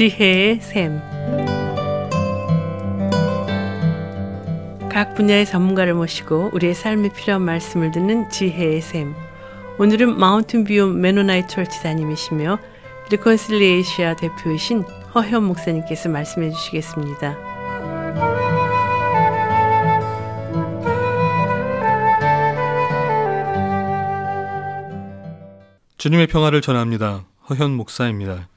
지혜의 샘. 각 분야의 전문가를 모시고 우리의 삶에 필요한 말씀을 듣는 지혜의 샘. 오늘은 Mountain View Mennonite Church 담임이시며 ReconciliAsia 대표이신 허현 목사님께서 말씀해 주시겠습니다. 주님의 평화를 전합니다. 허현 목사입니다.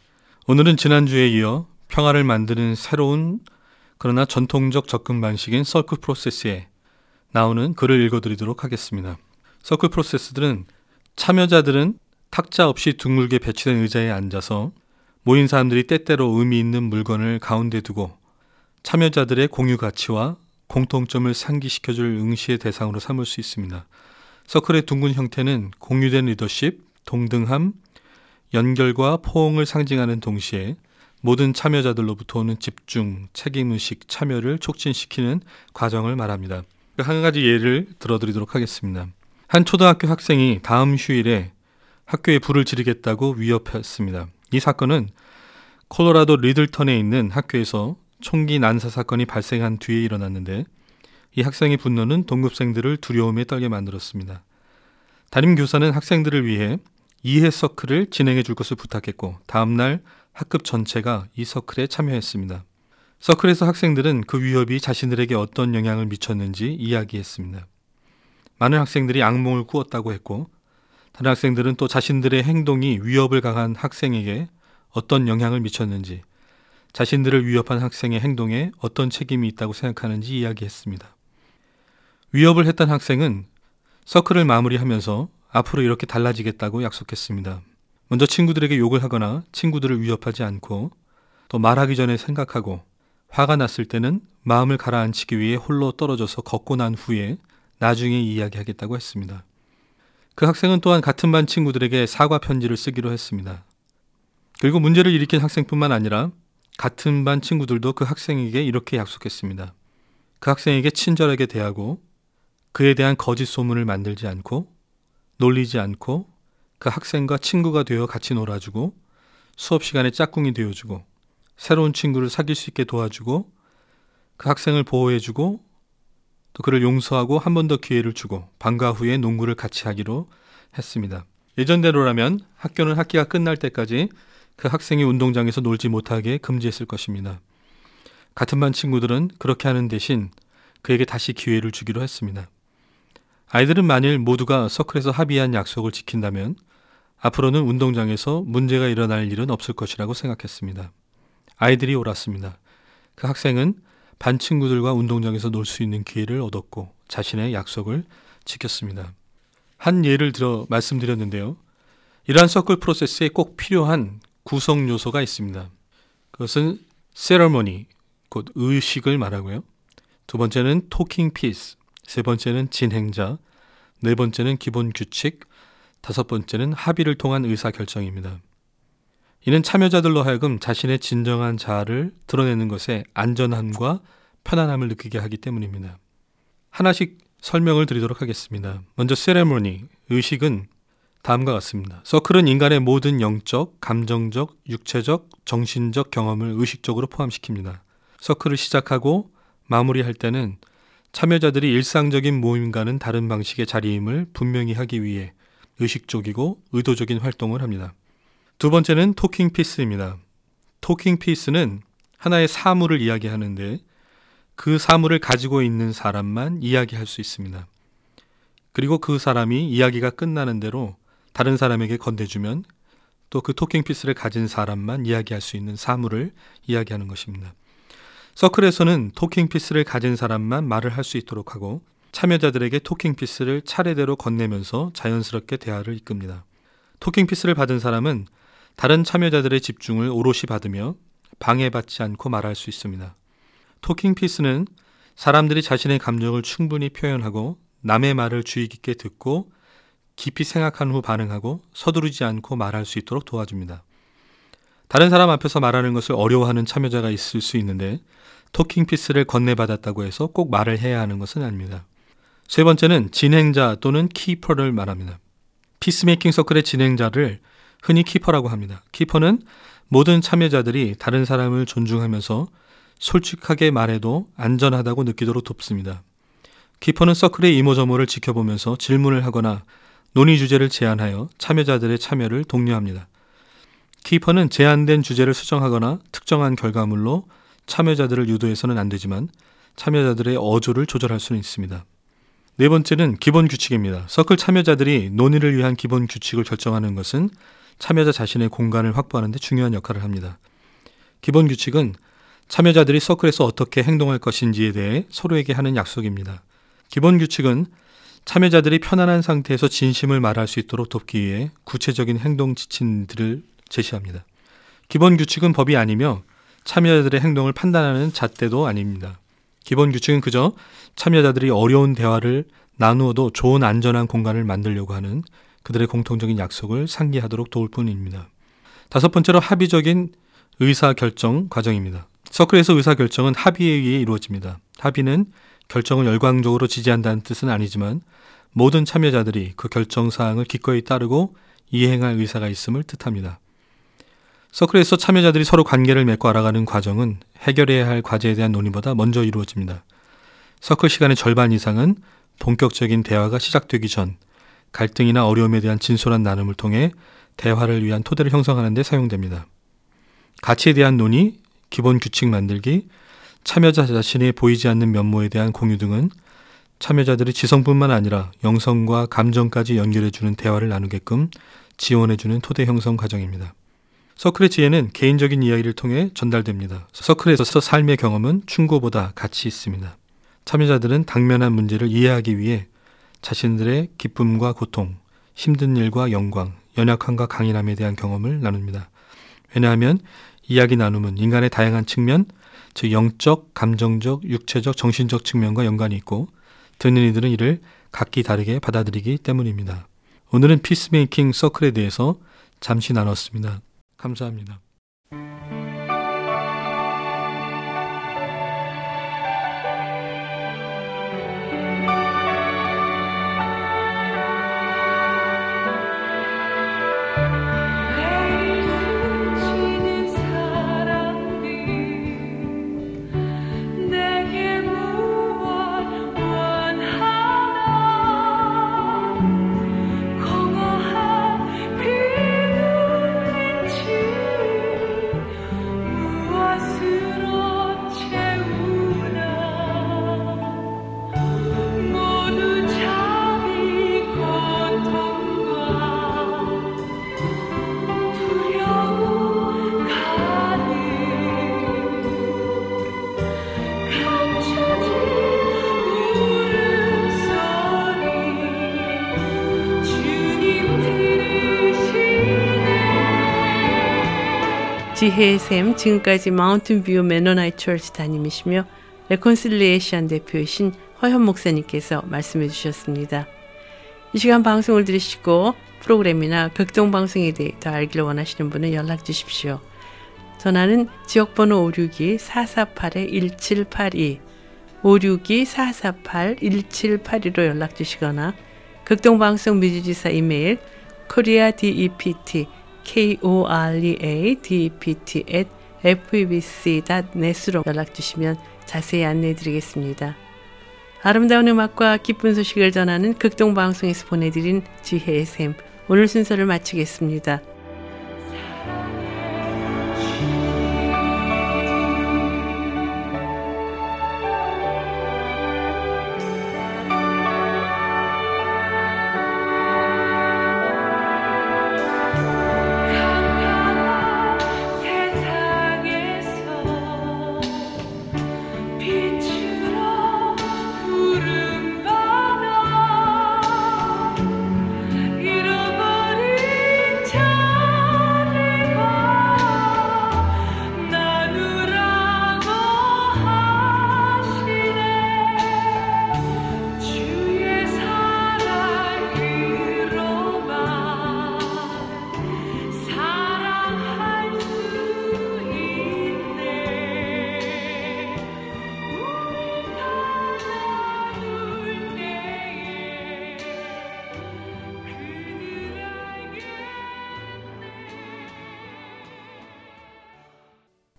오늘은 지난주에 이어 평화를 만드는 새로운 그러나 전통적 접근 방식인 서클 프로세스에 나오는 글을 읽어드리도록 하겠습니다. 서클 프로세스들은 참여자들은 탁자 없이 둥글게 배치된 의자에 앉아서 모인 사람들이 때때로 의미 있는 물건을 가운데 두고 참여자들의 공유 가치와 공통점을 상기시켜줄 응시의 대상으로 삼을 수 있습니다. 서클의 둥근 형태는 공유된 리더십, 동등함, 연결과 포옹을 상징하는 동시에 모든 참여자들로부터 오는 집중, 책임의식, 참여를 촉진시키는 과정을 말합니다. 한 가지 예를 들어드리도록 하겠습니다. 한 초등학교 학생이 다음 휴일에 학교에 불을 지르겠다고 위협했습니다. 이 사건은 콜로라도 리들턴에 있는 학교에서 총기 난사 사건이 발생한 뒤에 일어났는데 이 학생의 분노는 동급생들을 두려움에 떨게 만들었습니다. 담임 교사는 학생들을 위해 이해 서클을 진행해 줄 것을 부탁했고 다음날 학급 전체가 이 서클에 참여했습니다. 서클에서 학생들은 그 위협이 자신들에게 어떤 영향을 미쳤는지 이야기했습니다. 많은 학생들이 악몽을 꾸었다고 했고 다른 학생들은 또 자신들의 행동이 위협을 강한 학생에게 어떤 영향을 미쳤는지 자신들을 위협한 학생의 행동에 어떤 책임이 있다고 생각하는지 이야기했습니다. 위협을 했던 학생은 서클을 마무리하면서 앞으로 이렇게 달라지겠다고 약속했습니다. 먼저 친구들에게 욕을 하거나 친구들을 위협하지 않고 또 말하기 전에 생각하고 화가 났을 때는 마음을 가라앉히기 위해 홀로 떨어져서 걷고 난 후에 나중에 이야기하겠다고 했습니다. 그 학생은 또한 같은 반 친구들에게 사과 편지를 쓰기로 했습니다. 그리고 문제를 일으킨 학생뿐만 아니라 같은 반 친구들도 그 학생에게 이렇게 약속했습니다. 그 학생에게 친절하게 대하고 그에 대한 거짓 소문을 만들지 않고 놀리지 않고 그 학생과 친구가 되어 같이 놀아주고 수업 시간에 짝꿍이 되어주고 새로운 친구를 사귈 수 있게 도와주고 그 학생을 보호해주고 또 그를 용서하고 한 번 더 기회를 주고 방과 후에 농구를 같이 하기로 했습니다. 예전대로라면 학교는 학기가 끝날 때까지 그 학생이 운동장에서 놀지 못하게 금지했을 것입니다. 같은 반 친구들은 그렇게 하는 대신 그에게 다시 기회를 주기로 했습니다. 아이들은 만일 모두가 서클에서 합의한 약속을 지킨다면 앞으로는 운동장에서 문제가 일어날 일은 없을 것이라고 생각했습니다. 아이들이 옳았습니다. 그 학생은 반 친구들과 운동장에서 놀 수 있는 기회를 얻었고 자신의 약속을 지켰습니다. 한 예를 들어 말씀드렸는데요. 이러한 서클 프로세스에 꼭 필요한 구성 요소가 있습니다. 그것은 세리머니, 곧 의식을 말하고요. 두 번째는 talking piece, 세 번째는 진행자, 네 번째는 기본 규칙, 다섯 번째는 합의를 통한 의사 결정입니다. 이는 참여자들로 하여금 자신의 진정한 자아를 드러내는 것에 안전함과 편안함을 느끼게 하기 때문입니다. 하나씩 설명을 드리도록 하겠습니다. 먼저 세레모니, 의식은 다음과 같습니다. 서클은 인간의 모든 영적, 감정적, 육체적, 정신적 경험을 의식적으로 포함시킵니다. 서클을 시작하고 마무리할 때는 참여자들이 일상적인 모임과는 다른 방식의 자리임을 분명히 하기 위해 의식적이고 의도적인 활동을 합니다. 두 번째는 토킹 피스입니다. talking piece는 하나의 사물을 이야기하는데 그 사물을 가지고 있는 사람만 이야기할 수 있습니다. 그리고 그 사람이 이야기가 끝나는 대로 다른 사람에게 건네주면 또 그 talking piece를 가진 사람만 이야기할 수 있는 사물을 이야기하는 것입니다. 서클에서는 talking piece를 가진 사람만 말을 할 수 있도록 하고 참여자들에게 talking piece를 차례대로 건네면서 자연스럽게 대화를 이끕니다. talking piece를 받은 사람은 다른 참여자들의 집중을 오롯이 받으며 방해받지 않고 말할 수 있습니다. talking piece는 사람들이 자신의 감정을 충분히 표현하고 남의 말을 주의 깊게 듣고 깊이 생각한 후 반응하고 서두르지 않고 말할 수 있도록 도와줍니다. 다른 사람 앞에서 말하는 것을 어려워하는 참여자가 있을 수 있는데 talking piece를 건네받았다고 해서 꼭 말을 해야 하는 것은 아닙니다. 세 번째는 진행자 또는 keeper를 말합니다. peacemaking 서클의 진행자를 흔히 keeper라고 합니다. keeper는 모든 참여자들이 다른 사람을 존중하면서 솔직하게 말해도 안전하다고 느끼도록 돕습니다. keeper는 서클의 이모저모를 지켜보면서 질문을 하거나 논의 주제를 제안하여 참여자들의 참여를 독려합니다. keeper는 제한된 주제를 수정하거나 특정한 결과물로 참여자들을 유도해서는 안 되지만 참여자들의 어조를 조절할 수는 있습니다. 네 번째는 기본 규칙입니다. 서클 참여자들이 논의를 위한 기본 규칙을 결정하는 것은 참여자 자신의 공간을 확보하는 데 중요한 역할을 합니다. 기본 규칙은 참여자들이 서클에서 어떻게 행동할 것인지에 대해 서로에게 하는 약속입니다. 기본 규칙은 참여자들이 편안한 상태에서 진심을 말할 수 있도록 돕기 위해 구체적인 행동 지침들을 제시합니다. 기본 규칙은 법이 아니며 참여자들의 행동을 판단하는 잣대도 아닙니다. 기본 규칙은 그저 참여자들이 어려운 대화를 나누어도 좋은 안전한 공간을 만들려고 하는 그들의 공통적인 약속을 상기하도록 도울 뿐입니다. 다섯 번째로 합의적인 의사 결정 과정입니다. 서클에서 의사 결정은 합의에 의해 이루어집니다. 합의는 결정을 열광적으로 지지한다는 뜻은 아니지만 모든 참여자들이 그 결정 사항을 기꺼이 따르고 이행할 의사가 있음을 뜻합니다. 서클에서 참여자들이 서로 관계를 맺고 알아가는 과정은 해결해야 할 과제에 대한 논의보다 먼저 이루어집니다. 서클 시간의 절반 이상은 본격적인 대화가 시작되기 전 갈등이나 어려움에 대한 진솔한 나눔을 통해 대화를 위한 토대를 형성하는 데 사용됩니다. 가치에 대한 논의, 기본 규칙 만들기, 참여자 자신의 보이지 않는 면모에 대한 공유 등은 참여자들이 지성뿐만 아니라 영성과 감정까지 연결해주는 대화를 나누게끔 지원해주는 토대 형성 과정입니다. 서클의 지혜는 개인적인 이야기를 통해 전달됩니다. 서클에서 삶의 경험은 충고보다 가치 있습니다. 참여자들은 당면한 문제를 이해하기 위해 자신들의 기쁨과 고통, 힘든 일과 영광, 연약함과 강인함에 대한 경험을 나눕니다. 왜냐하면 이야기 나눔은 인간의 다양한 측면, 즉 영적, 감정적, 육체적, 정신적 측면과 연관이 있고 듣는 이들은 이를 각기 다르게 받아들이기 때문입니다. 오늘은 피스메이킹 서클에 대해서 잠시 나눴습니다. 감사합니다. 지혜의 샘 지금까지 Mountain View Mennonite Church 담임이시며 ReconciliAsian 대표이신 허현 목사님께서 말씀해 주셨습니다. 이 시간 방송을 들으시고 프로그램이나 극동 방송에 대해 더 알기를 원하시는 분은 연락 주십시오. 전화는 지역번호 562-448-1782 562-448-1782로 연락 주시거나 극동방송 미주지사 이메일 koreadept koreaDPT at febc.net으로 연락 주시면 자세히 안내해 드리겠습니다. 아름다운 음악과 기쁜 소식을 전하는 극동 방송에서 보내드린 지혜의 샘 오늘 순서를 마치겠습니다.